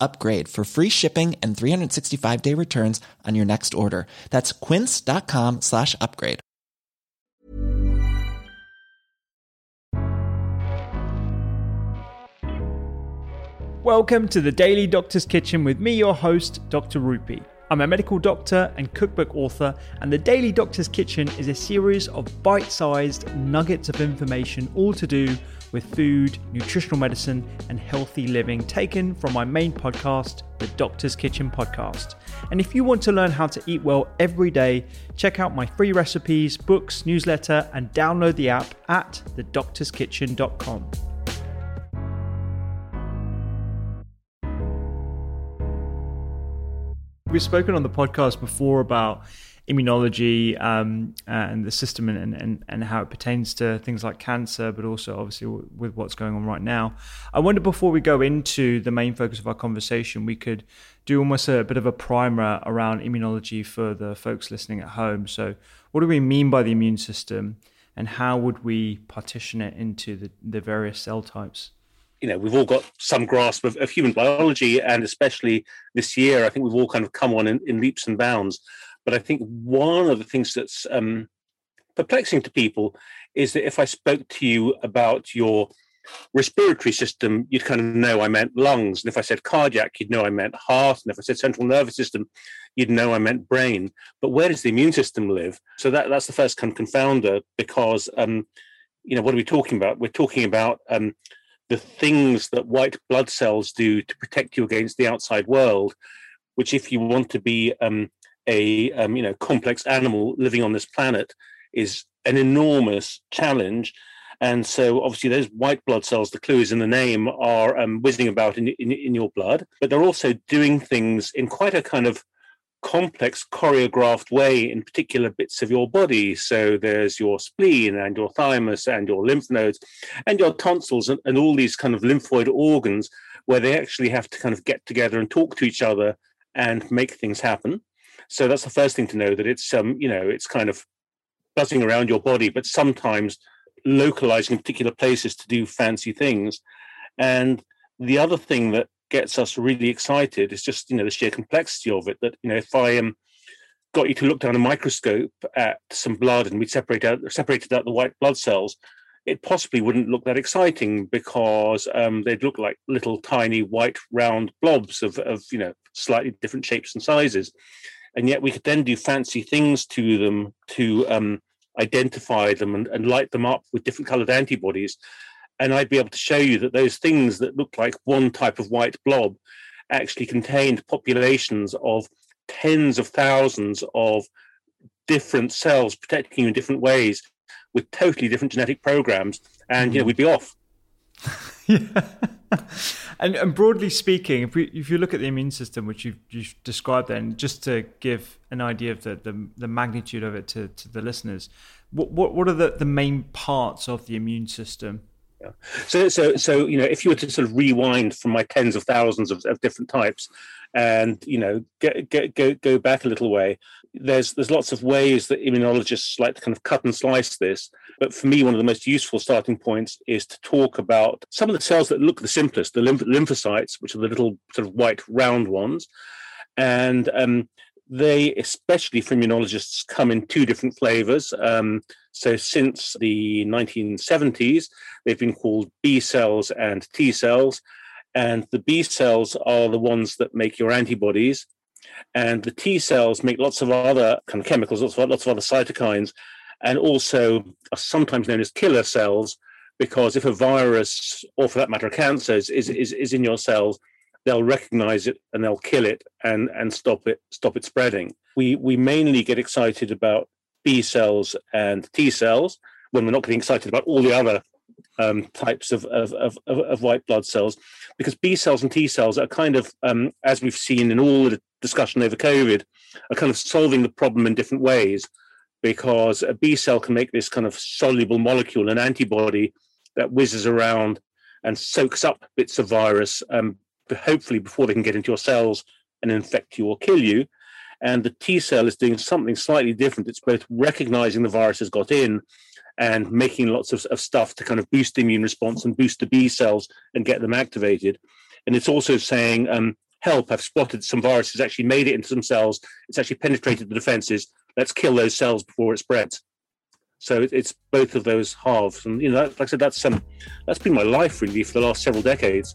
upgrade for free shipping and 365 day returns on your next order. That's quince.com slash upgrade. Welcome to the Daily Doctor's Kitchen with me, your host, Dr. Rupy. I'm a medical doctor and cookbook author, and the Daily Doctor's Kitchen is a series of bite sized nuggets of information, all to do with food, nutritional medicine, and healthy living, taken from my main podcast, the Doctor's Kitchen Podcast. And if you want to learn how to eat well every day, check out my free recipes, books, newsletter, and download the app at thedoctorskitchen.com. We've spoken on the podcast before about immunology um, and the system and, and, and how it pertains to things like cancer, but also obviously with what's going on right now. I wonder before we go into the main focus of our conversation, we could do almost a bit of a primer around immunology for the folks listening at home. So, what do we mean by the immune system, and how would we partition it into the, the various cell types? you know we've all got some grasp of, of, human biology and especially this year i think we've all kind of come on in, in leaps and bounds but I think one of the things that's um, perplexing to people is that if I spoke to you about your respiratory system, you'd kind of know I meant lungs. And if I said cardiac, you'd know I meant heart. And if I said central nervous system, you'd know I meant brain. But where does the immune system live? So that, that's the first kind of confounder because, um, you know, what are we talking about? We're talking about um, the things that white blood cells do to protect you against the outside world, which if you want to be um, a um, you know complex animal living on this planet is an enormous challenge. And so, obviously, those white blood cells, the clue is in the name, are um, whizzing about in, in, in your blood, but they're also doing things in quite a kind of complex, choreographed way in particular bits of your body. So, there's your spleen and your thymus and your lymph nodes and your tonsils and, and all these kind of lymphoid organs where they actually have to kind of get together and talk to each other and make things happen. So that's the first thing to know that it's um, you know, it's kind of buzzing around your body, but sometimes localizing in particular places to do fancy things. And the other thing that gets us really excited is just, you know, the sheer complexity of it. That, you know, if I am um, got you to look down a microscope at some blood and we separate out separated out the white blood cells, it possibly wouldn't look that exciting because um, they'd look like little tiny white round blobs of, of you know slightly different shapes and sizes and yet we could then do fancy things to them to um, identify them and, and light them up with different colored antibodies. And I'd be able to show you that those things that look like one type of white blob actually contained populations of tens of thousands of different cells protecting you in different ways with totally different genetic programs. And you know hmm. we'd be off. Yeah and, and broadly speaking, if, we, if you look at the immune system, which you've, you've described, then just to give an idea of the, the, the magnitude of it to, to the listeners, what, what, what are the, the main parts of the immune system? Yeah. So, so, so you know, if you were to sort of rewind from my tens of thousands of, of different types, and you know, get, get, go go back a little way, there's there's lots of ways that immunologists like to kind of cut and slice this. But for me, one of the most useful starting points is to talk about some of the cells that look the simplest, the lymph- lymphocytes, which are the little sort of white round ones, and um, they, especially for immunologists, come in two different flavors. Um, so since the 1970s, they've been called B cells and T cells. And the B cells are the ones that make your antibodies, and the T cells make lots of other kind of chemicals, lots of, lots of other cytokines, and also are sometimes known as killer cells because if a virus, or for that matter, a cancer, is, is, is in your cells, they'll recognize it and they'll kill it and, and stop it stop it spreading. We we mainly get excited about B cells and T cells when we're not getting excited about all the other um, types of, of, of, of, white blood cells, because B cells and T cells are kind of, um, as we've seen in all the discussion over COVID, are kind of solving the problem in different ways. Because a B cell can make this kind of soluble molecule, an antibody that whizzes around and soaks up bits of virus, um, hopefully before they can get into your cells and infect you or kill you. And the T cell is doing something slightly different. It's both recognizing the virus has got in and making lots of, of stuff to kind of boost the immune response and boost the B cells and get them activated. And it's also saying, um, help, I've spotted some viruses actually made it into some cells. It's actually penetrated the defenses. Let's kill those cells before it spreads. So it's both of those halves, and you know, like I said, that's um, that's been my life really for the last several decades.